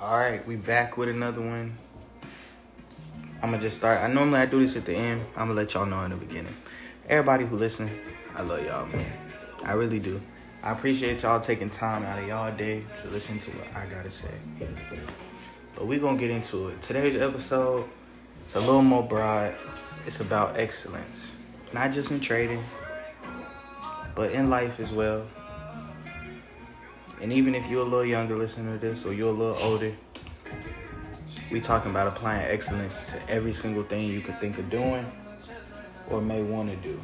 All right, we back with another one. I'm gonna just start. I normally I do this at the end. I'm gonna let y'all know in the beginning. Everybody who listen, I love y'all, man. I really do. I appreciate y'all taking time out of y'all day to listen to what I gotta say. But we gonna get into it. Today's episode, it's a little more broad. It's about excellence, not just in trading, but in life as well. And even if you're a little younger listening to this, or you're a little older, we talking about applying excellence to every single thing you could think of doing or may want to do.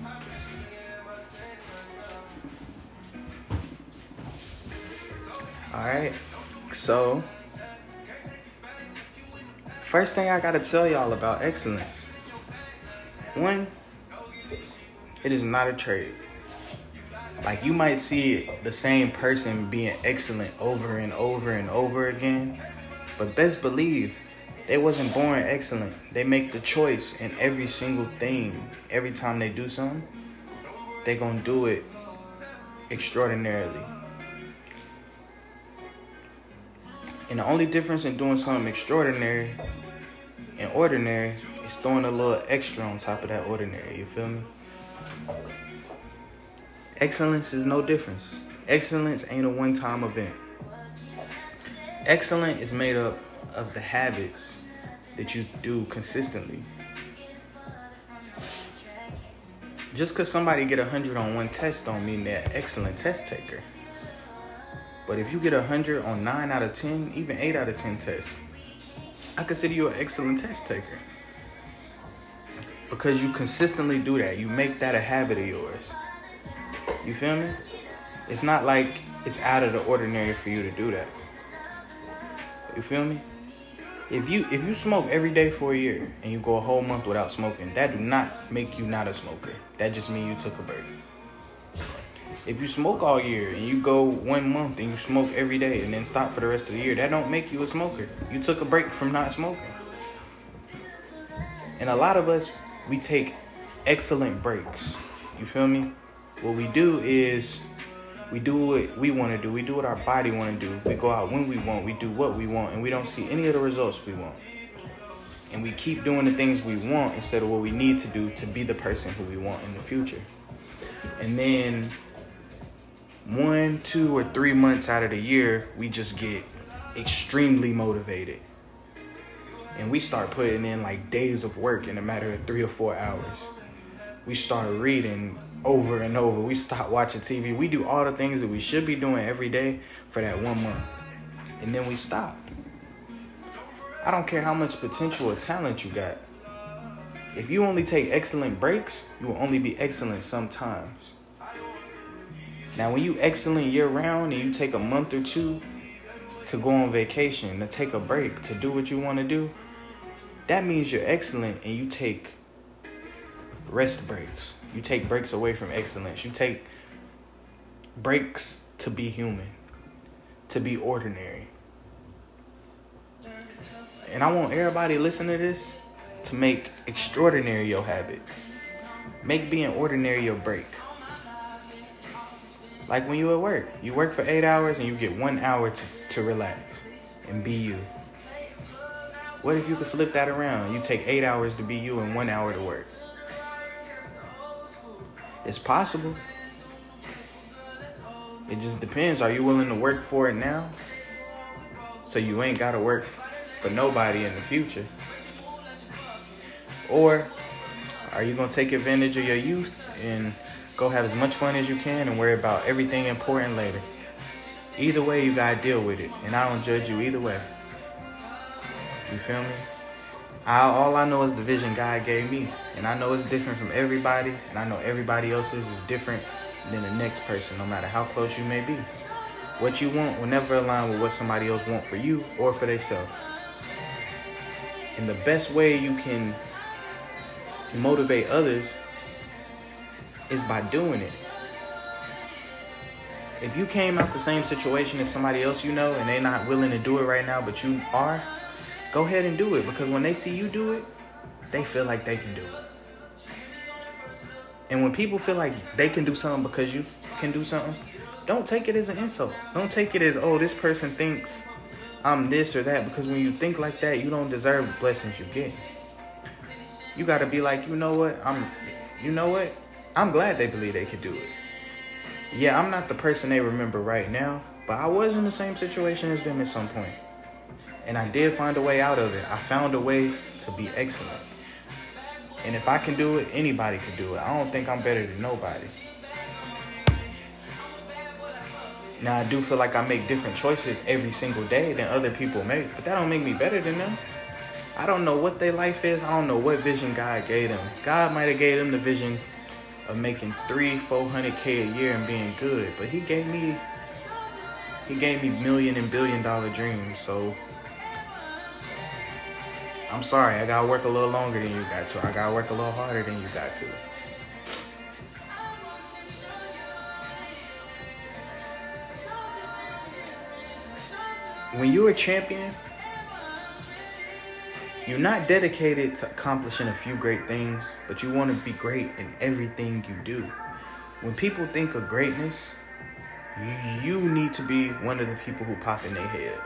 All right, so first thing I gotta tell y'all about excellence. One, it is not a trade. Like you might see the same person being excellent over and over and over again, but best believe they wasn't born excellent. They make the choice in every single thing. Every time they do something, they gonna do it extraordinarily. And the only difference in doing something extraordinary and ordinary is throwing a little extra on top of that ordinary. You feel me? Excellence is no difference. Excellence ain't a one time event. Excellence is made up of the habits that you do consistently. Just because somebody get 100 on one test don't mean they're excellent test taker. But if you get 100 on 9 out of 10, even 8 out of 10 tests, I consider you an excellent test taker. Because you consistently do that. You make that a habit of yours. You feel me? It's not like it's out of the ordinary for you to do that. You feel me? If you if you smoke every day for a year and you go a whole month without smoking, that do not make you not a smoker. That just means you took a break. If you smoke all year and you go one month and you smoke every day and then stop for the rest of the year, that don't make you a smoker. You took a break from not smoking. And a lot of us, we take excellent breaks. You feel me? What we do is we do what we want to do. We do what our body want to do. We go out when we want. We do what we want, and we don't see any of the results we want. And we keep doing the things we want instead of what we need to do to be the person who we want in the future. And then one, two, or three months out of the year, we just get extremely motivated. And we start putting in like days of work in a matter of three or four hours we start reading over and over. We stop watching TV. We do all the things that we should be doing every day for that one month. And then we stop. I don't care how much potential or talent you got. If you only take excellent breaks, you will only be excellent sometimes. Now, when you excellent year round and you take a month or two to go on vacation, to take a break, to do what you want to do, that means you're excellent and you take rest breaks. You take breaks away from excellence. You take breaks to be human, to be ordinary. And I want everybody listening to this to make extraordinary your habit. Make being ordinary your break. Like when you at work, you work for eight hours and you get one hour to, to relax and be you. What if you could flip that around? You take eight hours to be you and one hour to work. It's possible. It just depends. Are you willing to work for it now? So you ain't got to work for nobody in the future. Or are you going to take advantage of your youth and go have as much fun as you can and worry about everything important later? Either way, you got to deal with it. And I don't judge you either way. You feel me? I, all I know is the vision God gave me. And I know it's different from everybody. And I know everybody else's is different than the next person, no matter how close you may be. What you want will never align with what somebody else want for you or for themselves. And the best way you can motivate others is by doing it. If you came out the same situation as somebody else you know and they're not willing to do it right now, but you are, go ahead and do it because when they see you do it, they feel like they can do it. And when people feel like they can do something because you can do something, don't take it as an insult. Don't take it as, oh, this person thinks I'm this or that because when you think like that, you don't deserve the blessings you get. You gotta be like, you know what? I'm, you know what? I'm glad they believe they could do it. Yeah, I'm not the person they remember right now, but I was in the same situation as them at some point. And I did find a way out of it. I found a way to be excellent. And if I can do it, anybody can do it. I don't think I'm better than nobody. Now I do feel like I make different choices every single day than other people make, but that don't make me better than them. I don't know what their life is. I don't know what vision God gave them. God might have gave them the vision of making three, four hundred K a year and being good. But he gave me he gave me million and billion dollar dreams. So I'm sorry, I gotta work a little longer than you got to. I gotta work a little harder than you got to. When you're a champion, you're not dedicated to accomplishing a few great things, but you want to be great in everything you do. When people think of greatness, you need to be one of the people who pop in their head.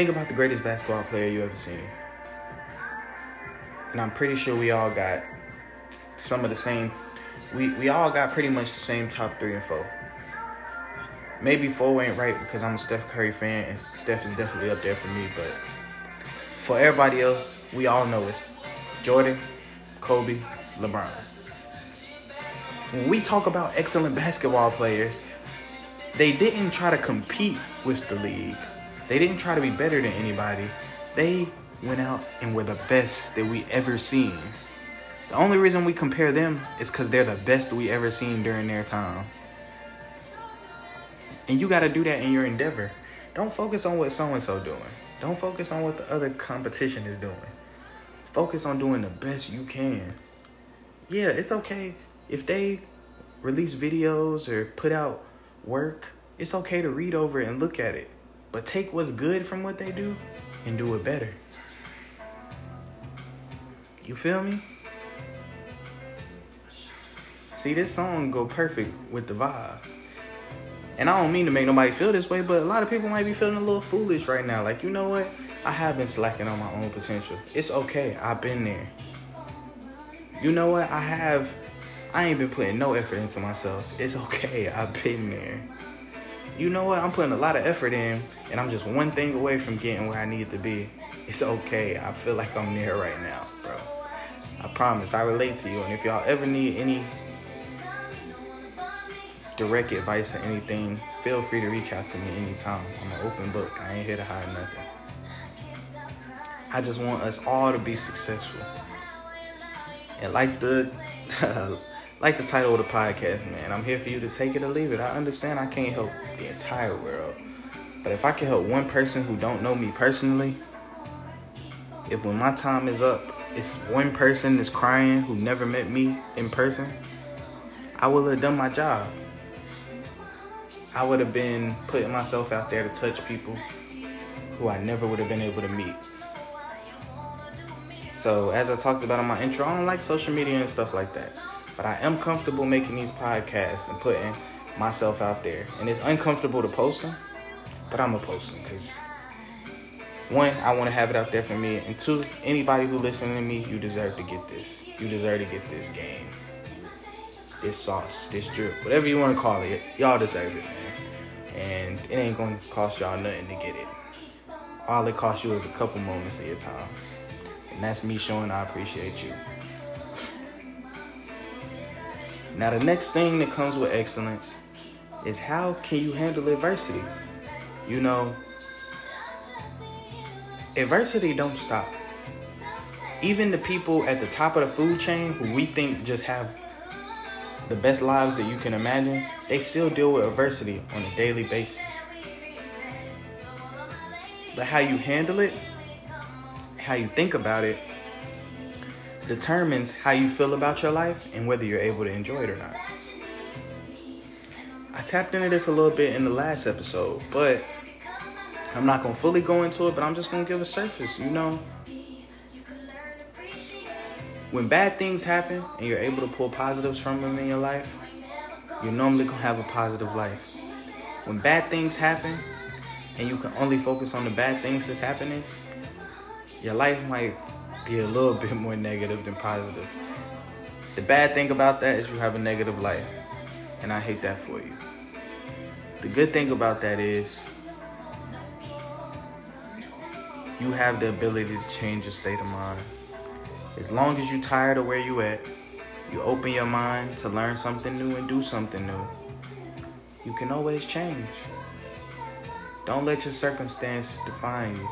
Think about the greatest basketball player you ever seen. And I'm pretty sure we all got some of the same we, we all got pretty much the same top three and four. Maybe four ain't right because I'm a Steph Curry fan and Steph is definitely up there for me, but for everybody else, we all know it's Jordan, Kobe, LeBron. When we talk about excellent basketball players, they didn't try to compete with the league. They didn't try to be better than anybody. They went out and were the best that we ever seen. The only reason we compare them is because they're the best we ever seen during their time. And you got to do that in your endeavor. Don't focus on what so and so doing. Don't focus on what the other competition is doing. Focus on doing the best you can. Yeah, it's okay if they release videos or put out work. It's okay to read over and look at it. But take what's good from what they do and do it better. You feel me? See, this song go perfect with the vibe. And I don't mean to make nobody feel this way, but a lot of people might be feeling a little foolish right now. Like, you know what? I have been slacking on my own potential. It's okay. I've been there. You know what? I have. I ain't been putting no effort into myself. It's okay. I've been there. You know what? I'm putting a lot of effort in, and I'm just one thing away from getting where I need to be. It's okay. I feel like I'm there right now, bro. I promise. I relate to you. And if y'all ever need any direct advice or anything, feel free to reach out to me anytime. I'm an open book. I ain't here to hide nothing. I just want us all to be successful. And like the like the title of the podcast, man, I'm here for you to take it or leave it. I understand I can't help the entire world. But if I can help one person who don't know me personally, if when my time is up, it's one person that's crying who never met me in person, I will have done my job. I would have been putting myself out there to touch people who I never would have been able to meet. So, as I talked about in my intro, I don't like social media and stuff like that. But I am comfortable making these podcasts and putting myself out there. And it's uncomfortable to post them, but I'm to post them because one, I want to have it out there for me. And two, anybody who listening to me, you deserve to get this. You deserve to get this game this sauce, this drip, whatever you want to call it, y'all deserve it, man. And it ain't gonna cost y'all nothing to get it. All it costs you is a couple moments of your time. And that's me showing I appreciate you. Now the next thing that comes with excellence is how can you handle adversity? You know, adversity don't stop. Even the people at the top of the food chain who we think just have the best lives that you can imagine, they still deal with adversity on a daily basis. But how you handle it, how you think about it, determines how you feel about your life and whether you're able to enjoy it or not. I tapped into this a little bit in the last episode, but I'm not gonna fully go into it, but I'm just gonna give a surface, you know when bad things happen and you're able to pull positives from them in your life, you're normally gonna have a positive life. When bad things happen and you can only focus on the bad things that's happening, your life might be a little bit more negative than positive. The bad thing about that is you have a negative life, and I hate that for you. The good thing about that is you have the ability to change your state of mind. As long as you're tired of where you're at, you open your mind to learn something new and do something new. You can always change. Don't let your circumstances define you.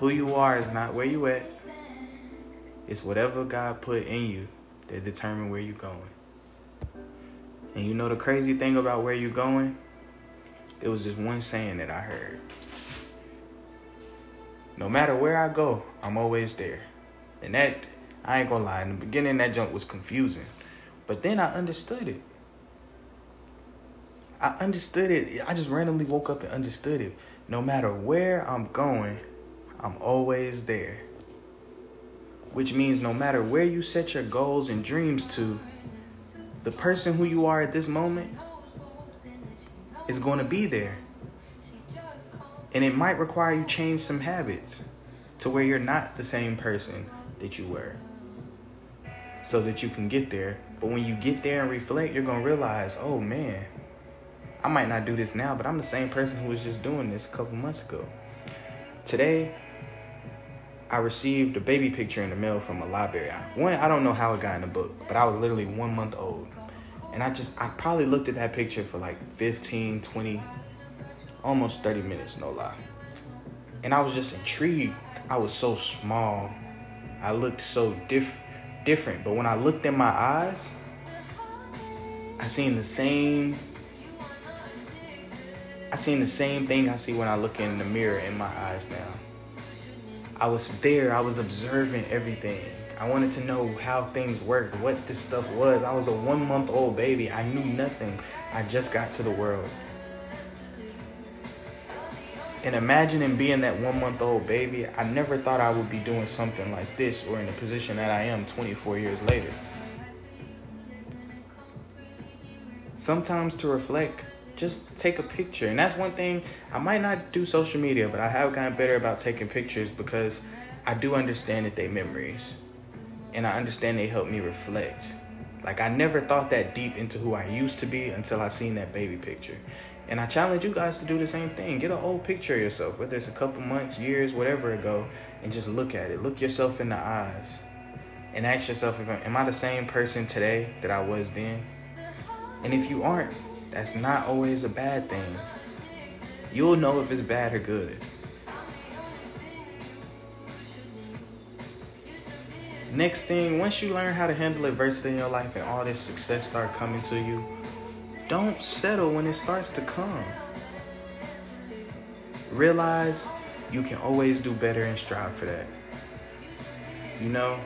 Who you are is not where you at. It's whatever God put in you that determine where you're going. And you know the crazy thing about where you're going? It was this one saying that I heard. No matter where I go, I'm always there. And that, I ain't gonna lie, in the beginning that junk was confusing. But then I understood it. I understood it. I just randomly woke up and understood it. No matter where I'm going, I'm always there. Which means no matter where you set your goals and dreams to, the person who you are at this moment is going to be there. And it might require you change some habits to where you're not the same person that you were. So that you can get there. But when you get there and reflect, you're going to realize, oh man, I might not do this now, but I'm the same person who was just doing this a couple months ago. Today, I received a baby picture in the mail from a library. One, I don't know how it got in the book, but I was literally one month old. And I just, I probably looked at that picture for like 15, 20, almost 30 minutes, no lie. And I was just intrigued. I was so small. I looked so diff- different. But when I looked in my eyes, I seen the same I seen the same thing I see when I look in the mirror in my eyes now. I was there, I was observing everything. I wanted to know how things worked, what this stuff was. I was a one month old baby. I knew nothing. I just got to the world. And imagining being that one month old baby, I never thought I would be doing something like this or in the position that I am 24 years later. Sometimes to reflect, just take a picture. And that's one thing I might not do social media, but I have gotten better about taking pictures because I do understand that they memories. And I understand they help me reflect. Like I never thought that deep into who I used to be until I seen that baby picture. And I challenge you guys to do the same thing. Get an old picture of yourself, whether it's a couple months, years, whatever ago, and just look at it. Look yourself in the eyes. And ask yourself, am I the same person today that I was then? And if you aren't, that's not always a bad thing. You'll know if it's bad or good. Next thing, once you learn how to handle adversity in your life and all this success start coming to you, don't settle when it starts to come. Realize you can always do better and strive for that. You know,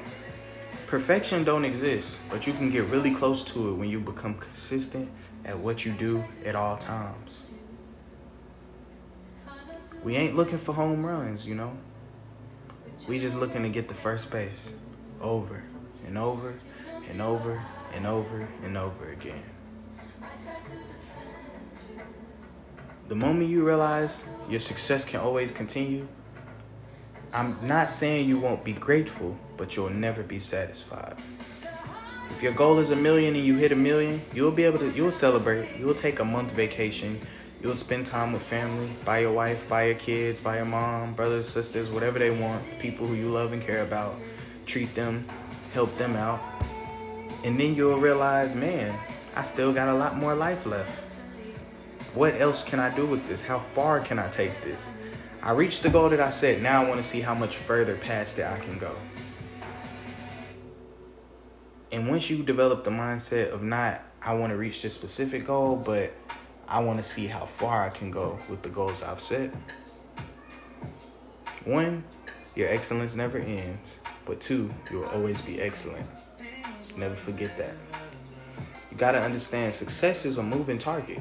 perfection don't exist, but you can get really close to it when you become consistent at what you do at all times. We ain't looking for home runs, you know. We just looking to get the first base over and over and over and over and over again. The moment you realize your success can always continue, I'm not saying you won't be grateful, but you'll never be satisfied. If your goal is a million and you hit a million, you'll be able to you'll celebrate. You'll take a month vacation. You'll spend time with family, by your wife, by your kids, by your mom, brothers, sisters, whatever they want, people who you love and care about. Treat them, help them out. And then you'll realize, man, I still got a lot more life left. What else can I do with this? How far can I take this? I reached the goal that I set. Now I want to see how much further past that I can go. And once you develop the mindset of not, I want to reach this specific goal, but I want to see how far I can go with the goals I've set. One, your excellence never ends. But two, you will always be excellent. Never forget that. You got to understand success is a moving target.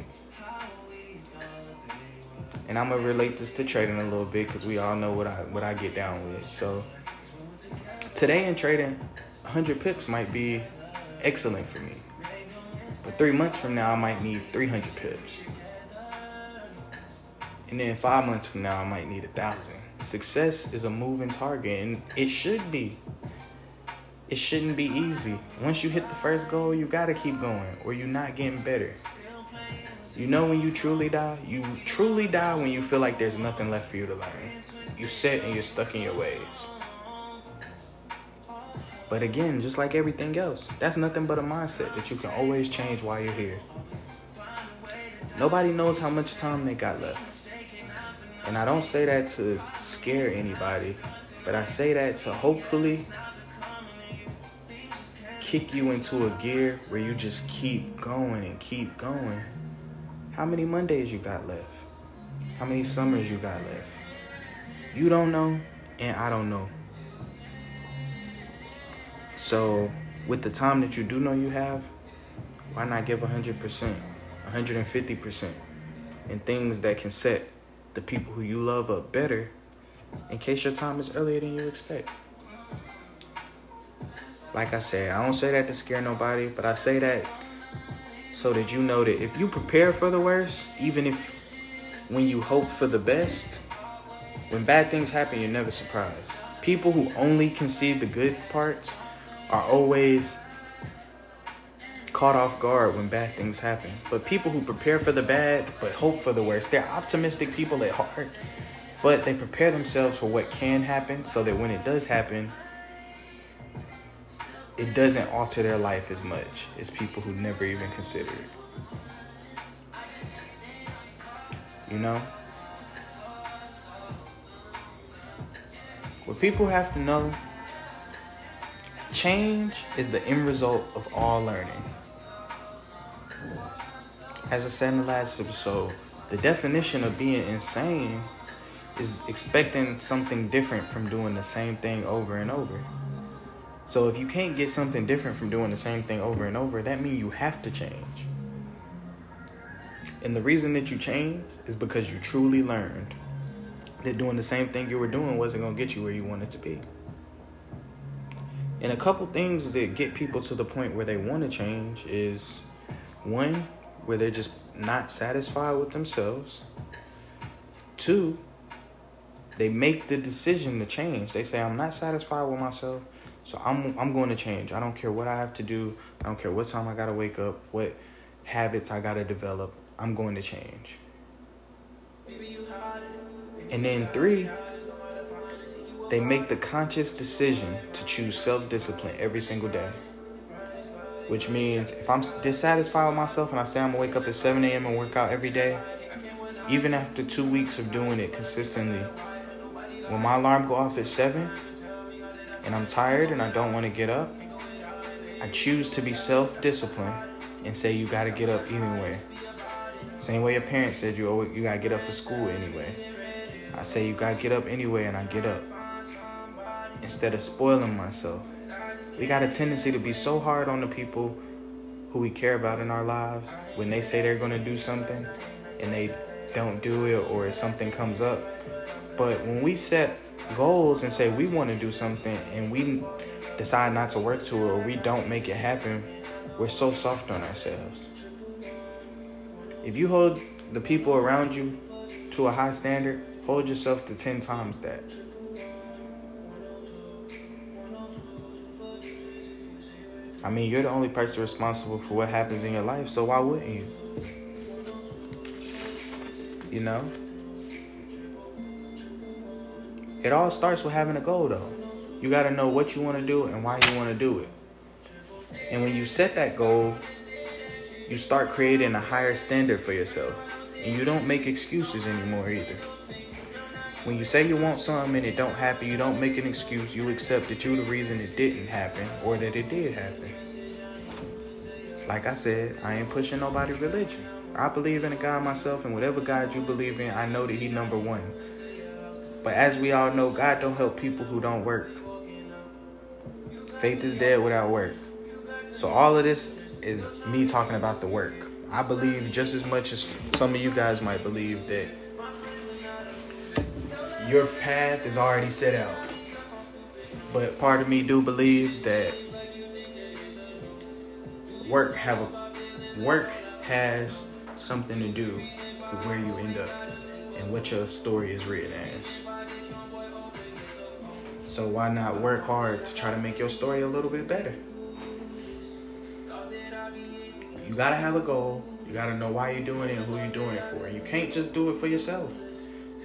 And I'm gonna relate this to trading a little bit because we all know what I what I get down with. So today in trading, 100 pips might be excellent for me. But three months from now, I might need 300 pips. And then five months from now, I might need a thousand. Success is a moving target, and it should be. It shouldn't be easy. Once you hit the first goal, you gotta keep going, or you're not getting better. You know when you truly die? You truly die when you feel like there's nothing left for you to learn. You sit and you're stuck in your ways. But again, just like everything else, that's nothing but a mindset that you can always change while you're here. Nobody knows how much time they got left. And I don't say that to scare anybody, but I say that to hopefully kick you into a gear where you just keep going and keep going. How many Mondays you got left? How many summers you got left? You don't know, and I don't know. So, with the time that you do know you have, why not give 100%, 150% in things that can set the people who you love up better in case your time is earlier than you expect? Like I said, I don't say that to scare nobody, but I say that so that you know that if you prepare for the worst, even if when you hope for the best, when bad things happen, you're never surprised. People who only can see the good parts are always caught off guard when bad things happen. But people who prepare for the bad but hope for the worst, they're optimistic people at heart. But they prepare themselves for what can happen so that when it does happen, it doesn't alter their life as much as people who never even consider it. You know? What people have to know Change is the end result of all learning. As I said in the last episode, the definition of being insane is expecting something different from doing the same thing over and over. So if you can't get something different from doing the same thing over and over, that means you have to change. And the reason that you change is because you truly learned that doing the same thing you were doing wasn't going to get you where you wanted to be. And a couple things that get people to the point where they want to change is one, where they're just not satisfied with themselves. Two, they make the decision to change. They say, I'm not satisfied with myself, so I'm I'm going to change. I don't care what I have to do. I don't care what time I gotta wake up, what habits I gotta develop. I'm going to change. And then three, they make the conscious decision to choose self discipline every single day. Which means if I'm dissatisfied with myself and I say I'm gonna wake up at 7 a.m. and work out every day, even after two weeks of doing it consistently, when my alarm go off at 7 and I'm tired and I don't want to get up, I choose to be self disciplined and say you gotta get up anyway. Same way your parents said you you gotta get up for school anyway. I say you gotta get up anyway and I get up instead of spoiling myself. We got a tendency to be so hard on the people who we care about in our lives when they say they're going to do something and they don't do it or something comes up. But when we set goals and say we want to do something and we decide not to work to it or we don't make it happen, we're so soft on ourselves. If you hold the people around you to a high standard, hold yourself to 10 times that. I mean, you're the only person responsible for what happens in your life, so why wouldn't you? You know? It all starts with having a goal, though. You got to know what you want to do and why you want to do it. And when you set that goal, you start creating a higher standard for yourself. And you don't make excuses anymore either. When you say you want something and it don't happen, you don't make an excuse. You accept that you're the reason it didn't happen or that it did happen. Like I said, I ain't pushing nobody religion. I believe in a God myself, and whatever God you believe in, I know that He number one. But as we all know, God don't help people who don't work. Faith is dead without work. So all of this is me talking about the work. I believe just as much as some of you guys might believe that your path is already set out. But part of me do believe that work have a work has something to do with where you end up and what your story is written as. So why not work hard to try to make your story a little bit better? You gotta have a goal. You gotta know why you're doing it and who you're doing it for. You can't just do it for yourself.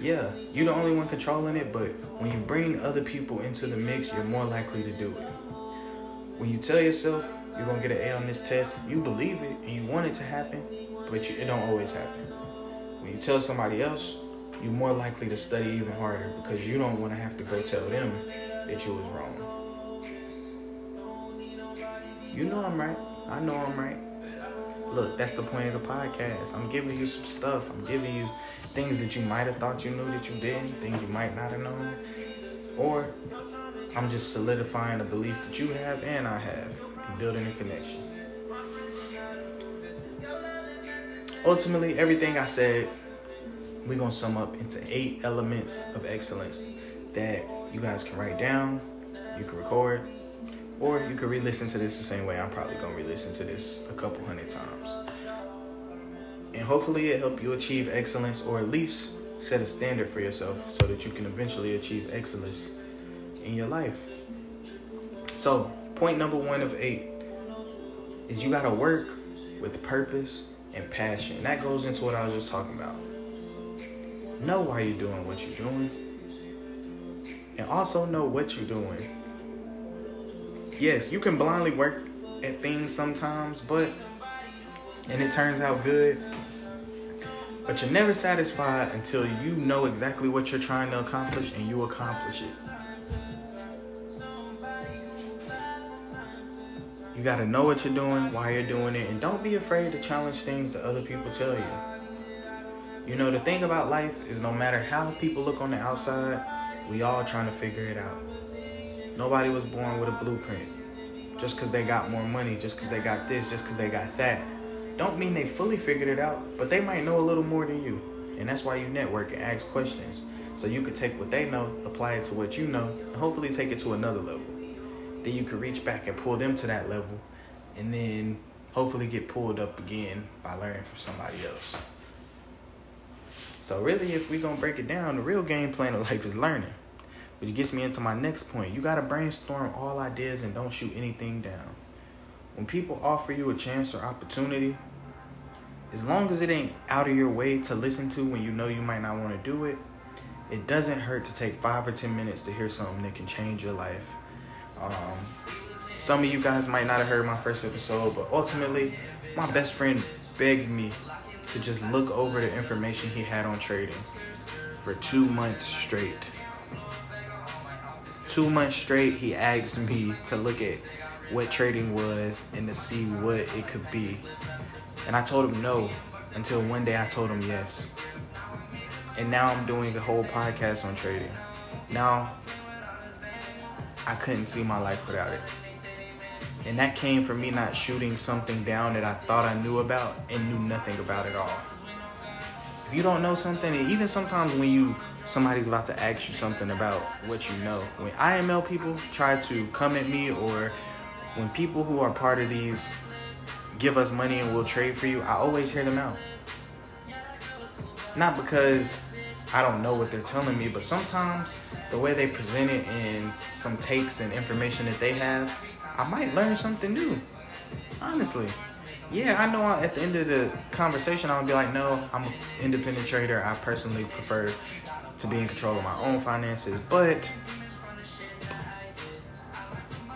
Yeah, you're the only one controlling it, but when you bring other people into the mix, you're more likely to do it. When you tell yourself you're gonna get an A on this test, you believe it and you want it to happen, but you, it don't always happen. When you tell somebody else, you're more likely to study even harder because you don't want to have to go tell them that you was wrong. You know I'm right. I know I'm right. Look, that's the point of the podcast. I'm giving you some stuff. I'm giving you things that you might have thought you knew that you didn't, things you might not have known. Or I'm just solidifying a belief that you have and I have and building a connection. Ultimately, everything I said, we're going to sum up into eight elements of excellence that you guys can write down, you can record, or you can re-listen to this the same way I'm probably gonna re-listen to this a couple hundred times. And hopefully it help you achieve excellence or at least set a standard for yourself so that you can eventually achieve excellence in your life. So point number one of eight is you gotta work with purpose and passion. That goes into what I was just talking about. Know why you're doing what you're doing. And also know what you're doing yes, you can blindly work at things sometimes, but and it turns out good. But you're never satisfied until you know exactly what you're trying to accomplish and you accomplish it. You got to know what you're doing, why you're doing it, and don't be afraid to challenge things that other people tell you. You know, the thing about life is no matter how people look on the outside, we all trying to figure it out. Nobody was born with a blueprint. Just because they got more money, just because they got this, just because they got that, don't mean they fully figured it out, but they might know a little more than you. And that's why you network and ask questions. So you could take what they know, apply it to what you know, and hopefully take it to another level. Then you could reach back and pull them to that level, and then hopefully get pulled up again by learning from somebody else. So really, if we're gonna break it down, the real game plan of life is learning. Which gets me into my next point. You got to brainstorm all ideas and don't shoot anything down. When people offer you a chance or opportunity, as long as it ain't out of your way to listen to when you know you might not want to do it, it doesn't hurt to take five or ten minutes to hear something that can change your life. Um, some of you guys might not have heard my first episode, but ultimately, my best friend begged me to just look over the information he had on trading for two months straight two months straight, he asked me to look at what trading was and to see what it could be. And I told him no until one day I told him yes. And now I'm doing a whole podcast on trading. Now, I couldn't see my life without it. And that came from me not shooting something down that I thought I knew about and knew nothing about at all. If you don't know something, and even sometimes when you somebody's about to ask you something about what you know. When IML people try to come at me or when people who are part of these give us money and we'll trade for you, I always hear them out. Not because I don't know what they're telling me, but sometimes the way they present it and some takes and information that they have, I might learn something new. Honestly. Yeah, I know at the end of the conversation, I'll be like, no, I'm an independent trader. I personally prefer to be in control of my own finances. But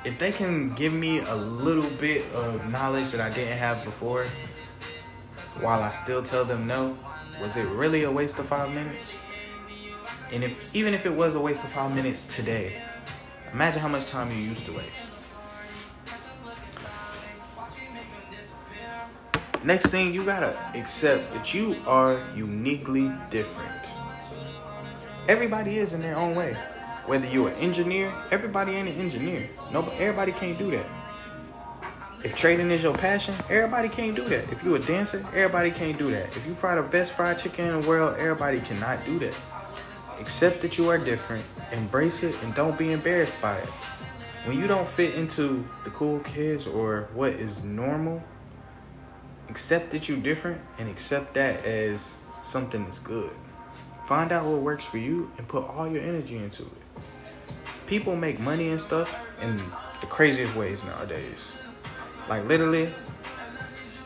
if they can give me a little bit of knowledge that I didn't have before, while I still tell them no, was it really a waste of five minutes? And if even if it was a waste of five minutes today, imagine how much time you used to waste. Next thing, you gotta accept that you are uniquely different. Everybody is in their own way. Whether you're an engineer, everybody ain't an engineer. No, everybody can't do that. If trading is your passion, everybody can't do that. If you're a dancer, everybody can't do that. If you fry the best fried chicken in the world, everybody cannot do that. Accept that you are different, embrace it, and don't be embarrassed by it. When you don't fit into the cool kids or what is normal, accept that you're different and accept that as something that's good. Find out what works for you and put all your energy into it. People make money and stuff in the craziest ways nowadays. Like literally,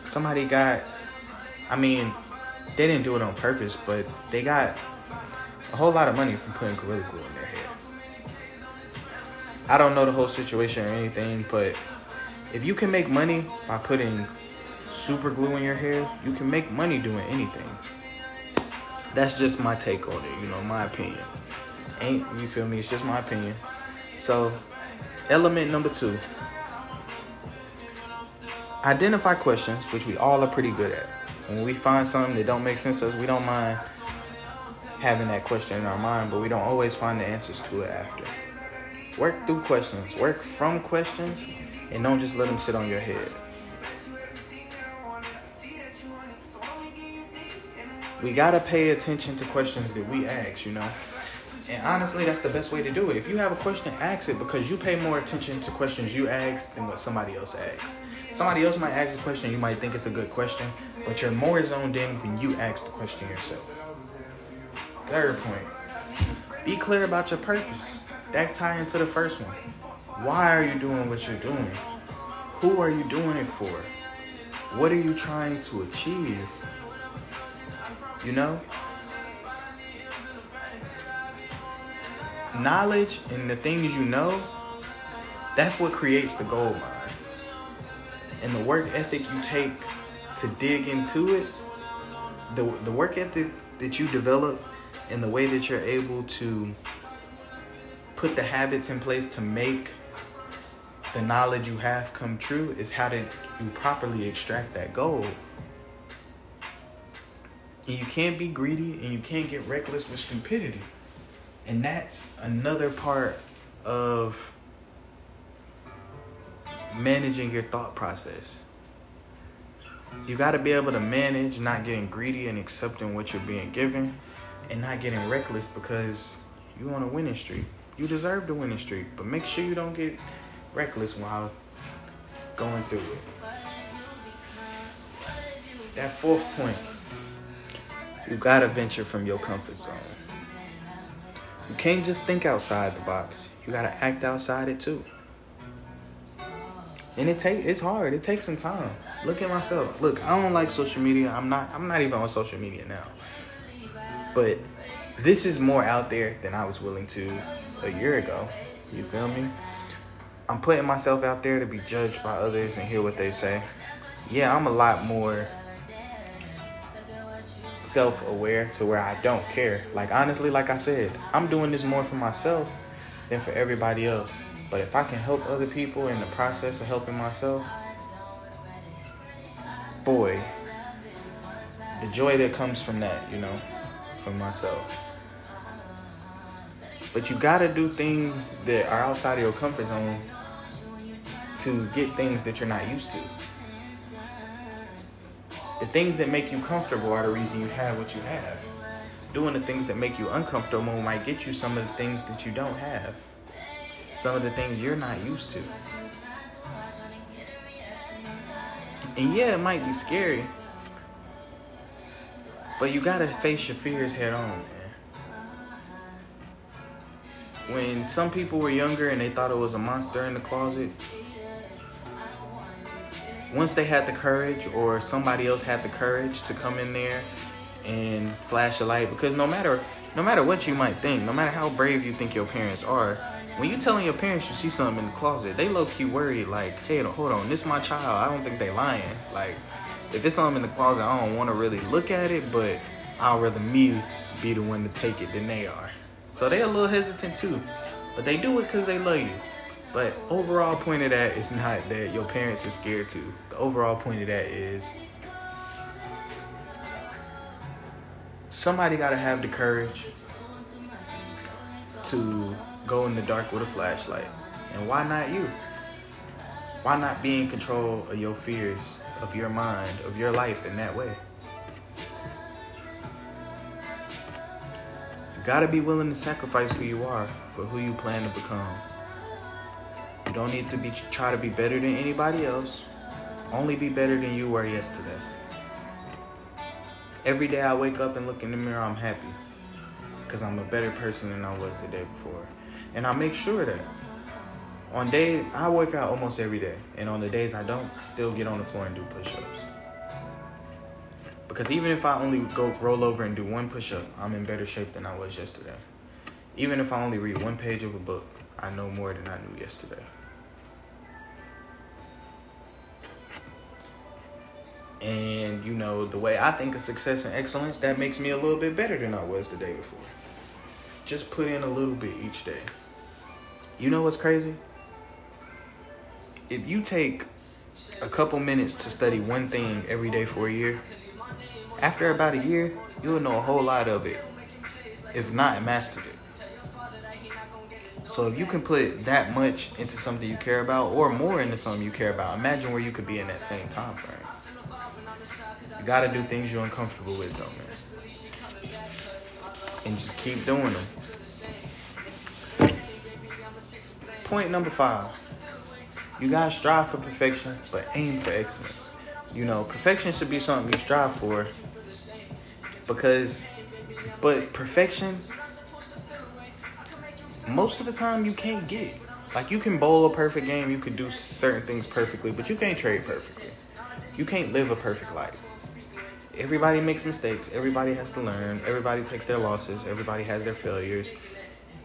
somebody got I mean, they didn't do it on purpose, but they got a whole lot of money from putting Gorilla Glue in their hair. I don't know the whole situation or anything, but if you can make money by putting super glue in your hair, you can make money doing anything. That's just my take on it, you know, my opinion. Ain't you feel me? It's just my opinion. So, element number two identify questions, which we all are pretty good at. When we find something that don't make sense to us, we don't mind having that question in our mind, but we don't always find the answers to it after. Work through questions, work from questions, and don't just let them sit on your head. We gotta pay attention to questions that we ask, you know. And honestly, that's the best way to do it. If you have a question, ask it because you pay more attention to questions you ask than what somebody else asks. Somebody else might ask a question, you might think it's a good question, but you're more zoned in when you ask the question yourself. Third point, be clear about your purpose. That ties into the first one. Why are you doing what you're doing? Who are you doing it for? What are you trying to achieve? You know? Knowledge and the things you know, that's what creates the gold mine. And the work ethic you take to dig into it, the the work ethic that you develop and the way that you're able to put the habits in place to make the knowledge you have come true is how to you properly extract that gold. And you can't be greedy and you can't get reckless with stupidity. And that's another part of managing your thought process. You got to be able to manage not getting greedy and accepting what you're being given and not getting reckless because you on a winning streak. You deserve the winning streak, but make sure you don't get reckless while going through it. That fourth point, you gotta venture from your comfort zone. You can't just think outside the box. You gotta act outside it too. And it take it's hard. It takes some time. Look at myself. Look, I don't like social media. I'm not I'm not even on social media now. But this is more out there than I was willing to a year ago. You feel me? I'm putting myself out there to be judged by others and hear what they say. Yeah, I'm a lot more self aware to where I don't care. Like, honestly, like I said, I'm doing this more for myself than for everybody else. But if I can help other people in the process of helping myself, boy, the joy that comes from that, you know, from myself. But you gotta do things that are outside of your comfort zone to get things that you're not used to. The things that make you comfortable are the reason you have what you have. Doing the things that make you uncomfortable might get you some of the things that you don't have. Some of the things you're not used to. And yeah, it might be scary. But you gotta face your fears head on man. when some people were younger and they thought it was a monster in the closet, once they had the courage or somebody else had the courage to come in there and flash a light because no matter no matter what you might think, no matter how brave you think your parents are, when you telling your parents you see something in the closet, they low key worried like, hey, hold on, this my child. I don't think they lying. Like, if it's something in the closet, I don't want to really look at it, but I'd rather me be the one to take it than they are. So they a little hesitant too. But they do it because they love you. But overall point of that is not that your parents are scared to. The overall point of that is somebody gotta have the courage to go in the dark with a flashlight. And why not you? Why not be in control of your fears, of your mind, of your life in that way? You gotta be willing to sacrifice who you are for who you plan to become. You don't need to be try to be better than anybody else. Only be better than you were yesterday. Every day I wake up and look in the mirror, I'm happy. Because I'm a better person than I was the day before. And I make sure that on days, I work out almost every day. And on the days I don't, I still get on the floor and do push ups. Because even if I only go roll over and do one push up, I'm in better shape than I was yesterday. Even if I only read one page of a book, I know more than I knew yesterday. And you know, the way I think of success and excellence, that makes me a little bit better than I was the day before. Just put in a little bit each day. You know what's crazy? If you take a couple minutes to study one thing every day for a year, after about a year, you'll know a whole lot of it, if not mastered it. So if you can put that much into something you care about, or more into something you care about, imagine where you could be in that same time frame. Gotta do things you're uncomfortable with, though, man, and just keep doing them. Point number five: you gotta strive for perfection, but aim for excellence. You know, perfection should be something you strive for, because, but perfection most of the time you can't get. Like you can bowl a perfect game, you can do certain things perfectly, but you can't trade perfectly. You can't live a perfect life. Everybody makes mistakes, everybody has to learn, everybody takes their losses, everybody has their failures.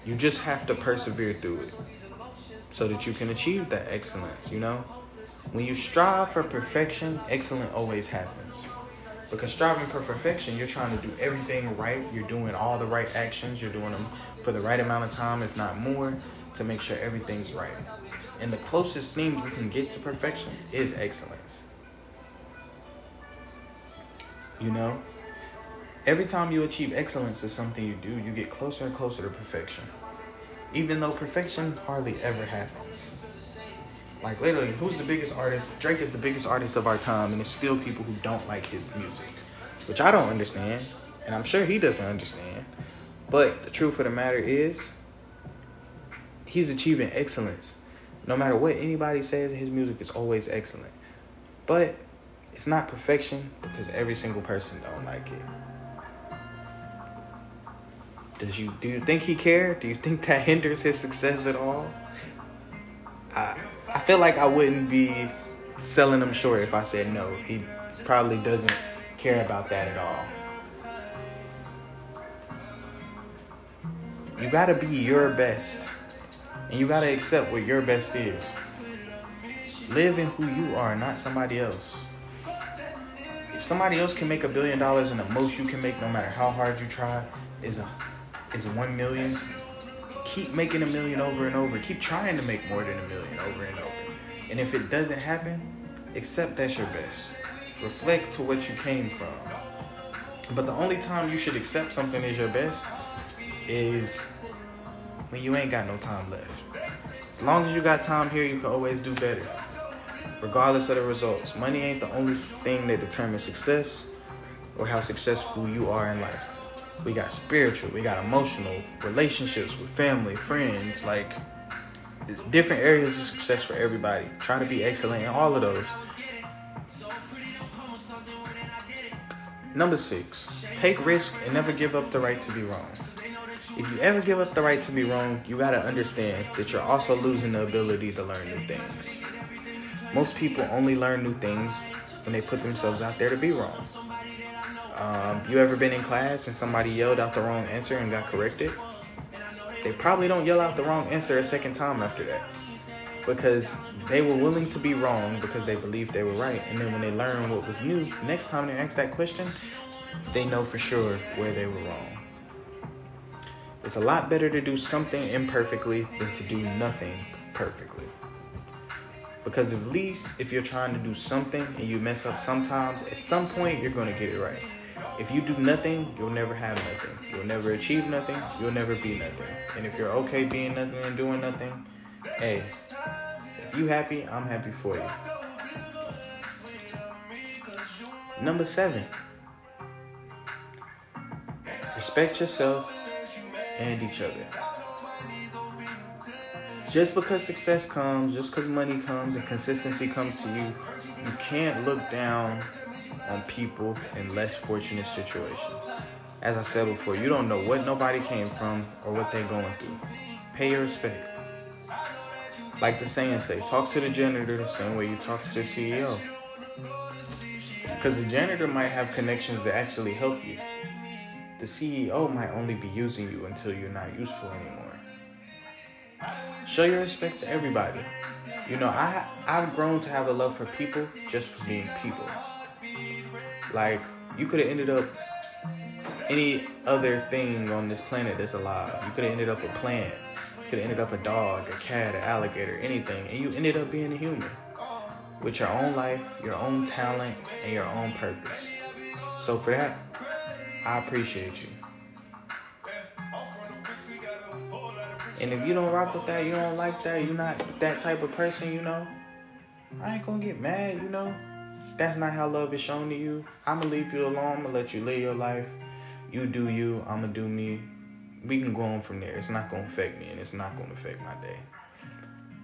You just have to persevere through it so that you can achieve that excellence, you know? When you strive for perfection, excellence always happens. Because striving for perfection, you're trying to do everything right. You're doing all the right actions. You're doing them for the right amount of time, if not more, to make sure everything's right. And the closest thing you can get to perfection is excellence. You know? Every time you achieve excellence in something you do, you get closer and closer to perfection. Even though perfection hardly ever happens. Like literally, who's the biggest artist? Drake is the biggest artist of our time, and there's still people who don't like his music, which I don't understand, and I'm sure he doesn't understand. But the truth of the matter is, he's achieving excellence. No matter what anybody says, his music is always excellent. But it's not perfection because every single person don't like it. Does you do you think he care? Do you think that hinders his success at all? I I feel like I wouldn't be selling him short if I said no. He probably doesn't care about that at all. You gotta be your best. And you gotta accept what your best is. Live in who you are, not somebody else. Somebody else can make a billion dollars and the most you can make, no matter how hard you try, is a is a one million, keep making a million over and over. Keep trying to make more than a million over and over. And if it doesn't happen, accept that's your best. Reflect to what you came from. But the only time you should accept something as your best is when you ain't got no time left. As long as you got time here, you can always do better. Regardless of the results. Money ain't the only thing that determines success or how successful you are in life. We got spiritual, we got emotional, relationships with family, friends, like it's different areas of success for everybody. Try to be excellent in all of those. Number six, take risk and never give up the right to be wrong. If you ever give up the right to be wrong, you gotta understand that you're also losing the ability to learn new things. Most people only learn new things when they put themselves out there to be wrong. Um, you ever been in class and somebody yelled out the wrong answer and got corrected? They probably don't yell out the wrong answer a second time after that because they were willing to be wrong because they believed they were right. And then when they learn what was new, next time they ask that question, they know for sure where they were wrong. It's a lot better to do something imperfectly than to do nothing perfectly. Because at least if you're trying to do something and you mess up sometimes, at some point you're going to get it right. If you do nothing, you'll never have nothing. You'll never achieve nothing. You'll never be nothing. And if you're okay being nothing and doing nothing, hey, if you happy, I'm happy for you. Number seven, respect yourself and each other. Just because success comes, just because money comes and consistency comes to you, you can't look down on people in less fortunate situations. As I said before, you don't know what nobody came from or what they're going through. Pay your respect. Like the saying say, talk to the janitor the same way you talk to the CEO. Because the janitor might have connections that actually help you. The CEO might only be using you until you're not useful anymore. Show your respect to everybody. You know, I I've grown to have a love for people just for being people. Like you could have ended up any other thing on this planet that's alive. You could have ended up a plant. You could have ended up a dog, a cat, an alligator, anything, and you ended up being a human with your own life, your own talent, and your own purpose. So for that, I appreciate you. And if you don't rock with that, you don't like that, you're not that type of person, you know, I ain't gonna get mad, you know. That's not how love is shown to you. I'ma leave you alone, I'm gonna let you live your life. You do you, I'ma do me. We can go on from there. It's not gonna affect me and it's not gonna affect my day.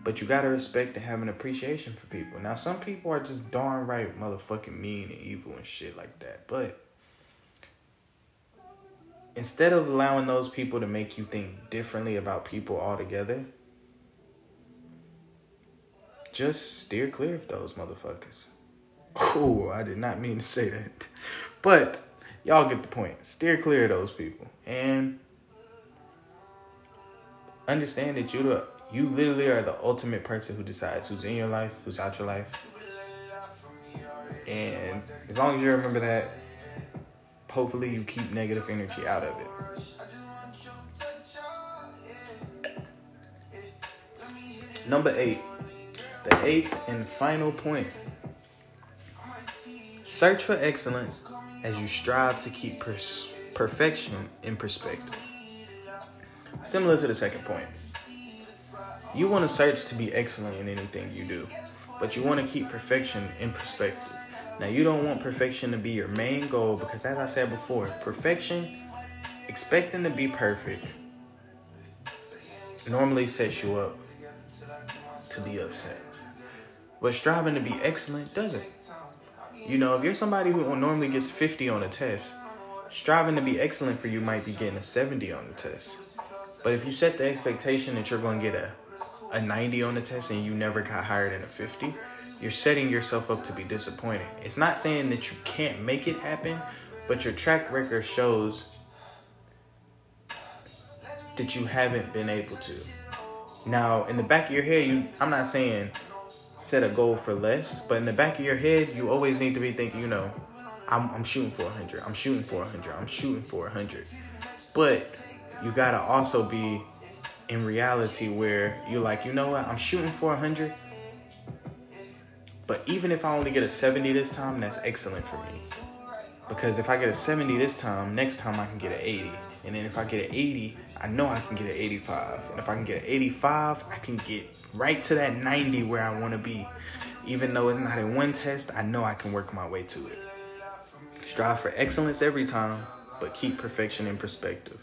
But you gotta respect and have an appreciation for people. Now some people are just darn right motherfucking mean and evil and shit like that. But instead of allowing those people to make you think differently about people altogether, just steer clear of those motherfuckers. Oh, I did not mean to say that. But y'all get the point. Steer clear of those people. And understand that you the you literally are the ultimate person who decides who's in your life, who's out your life. And as long as you remember that, hopefully you keep negative energy out of it. Number eight, the eighth and final point. Search for excellence as you strive to keep pers- perfection in perspective. Similar to the second point. You want to search to be excellent in anything you do, but you want to keep perfection in perspective. Now, you don't want perfection to be your main goal because, as I said before, perfection, expecting to be perfect, normally sets you up to be upset. But striving to be excellent doesn't. You know, if you're somebody who normally gets 50 on a test, striving to be excellent for you might be getting a 70 on the test. But if you set the expectation that you're going to get a, a 90 on the test and you never got higher than a 50, you're setting yourself up to be disappointed. It's not saying that you can't make it happen, but your track record shows that you haven't been able to. Now, in the back of your head, you I'm not saying set a goal for less, but in the back of your head, you always need to be thinking, you know, I'm, I'm shooting for 100. I'm shooting for 100. I'm shooting for 100. But you got to also be in reality where you're like, you know what? I'm shooting for 100 but even if I only get a 70 this time, that's excellent for me. Because if I get a 70 this time, next time I can get an 80. And then if I get an 80, I know I can get an 85. And if I can get an 85, I can get right to that 90 where I want to be. Even though it's not in one test, I know I can work my way to it. Strive for excellence every time, but keep perfection in perspective.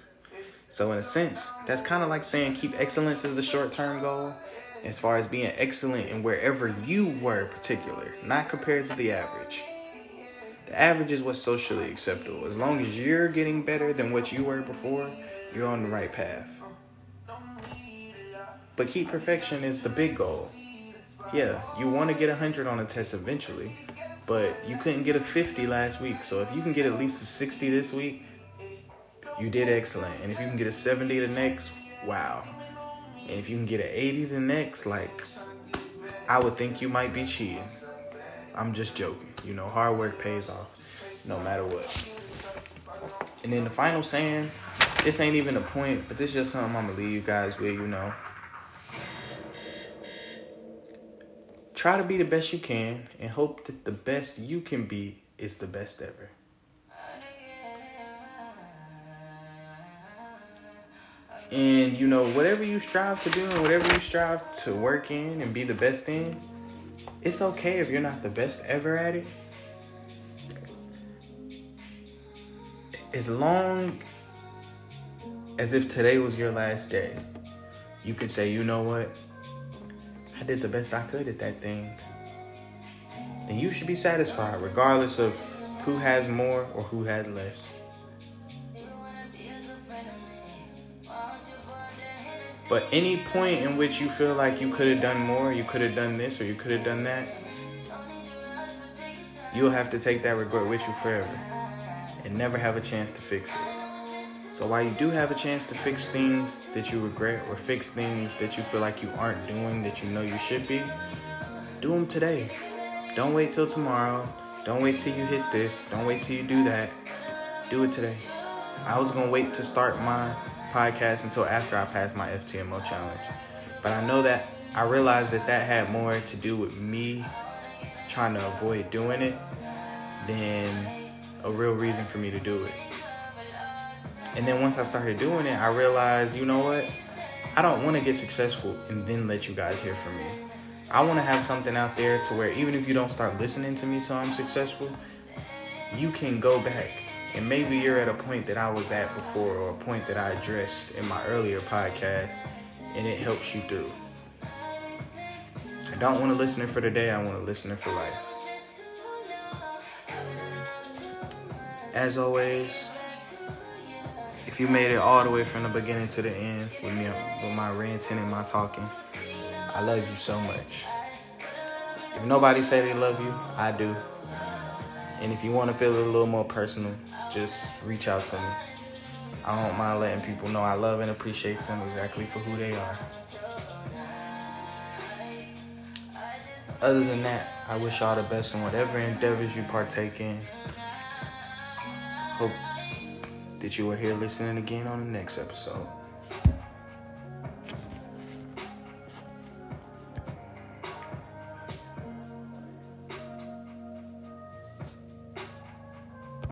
So, in a sense, that's kind of like saying keep excellence as a short term goal as far as being excellent in wherever you were particular, not compared to the average. The average is what's socially acceptable. As long as you're getting better than what you were before, you're on the right path. But keep perfection is the big goal. Yeah, you want to get 100 on a test eventually, but you couldn't get a 50 last week. So if you can get at least a 60 this week, you did excellent. And if you can get a 70 the next, wow, and if you can get an 80 the next, like, I would think you might be cheating. I'm just joking. You know, hard work pays off no matter what. And then the final saying, this ain't even a point, but this is just something I'm gonna leave you guys with, you know. Try to be the best you can and hope that the best you can be is the best ever. And you know, whatever you strive to do and whatever you strive to work in and be the best in, it's okay if you're not the best ever at it. As long as if today was your last day, you could say, you know what? I did the best I could at that thing. then you should be satisfied, regardless of who has more or who has less. But any point in which you feel like you could have done more, you could have done this, or you could have done that, you'll have to take that regret with you forever and never have a chance to fix it. So while you do have a chance to fix things that you regret or fix things that you feel like you aren't doing that you know you should be, do them today. Don't wait till tomorrow. Don't wait till you hit this. Don't wait till you do that. Do it today. I was gonna wait to start my podcast until after I passed my FTMO challenge. But I know that I realized that that had more to do with me trying to avoid doing it than a real reason for me to do it. And then once I started doing it, I realized, you know what? I don't want to get successful and then let you guys hear from me. I want to have something out there to where even if you don't start listening to me till I'm successful, you can go back and maybe you're at a point that I was at before or a point that I addressed in my earlier podcast and it helps you through. I don't want to listen for today, I want to listen for life. As always, if you made it all the way from the beginning to the end with me with my ranting and my talking, I love you so much. If nobody say they love you, I do. And if you want to feel it a little more personal, just reach out to me. I don't mind letting people know I love and appreciate them exactly for who they are. Other than that, I wish y'all the best in whatever endeavors you partake in. Hope that you are here listening again on the next episode.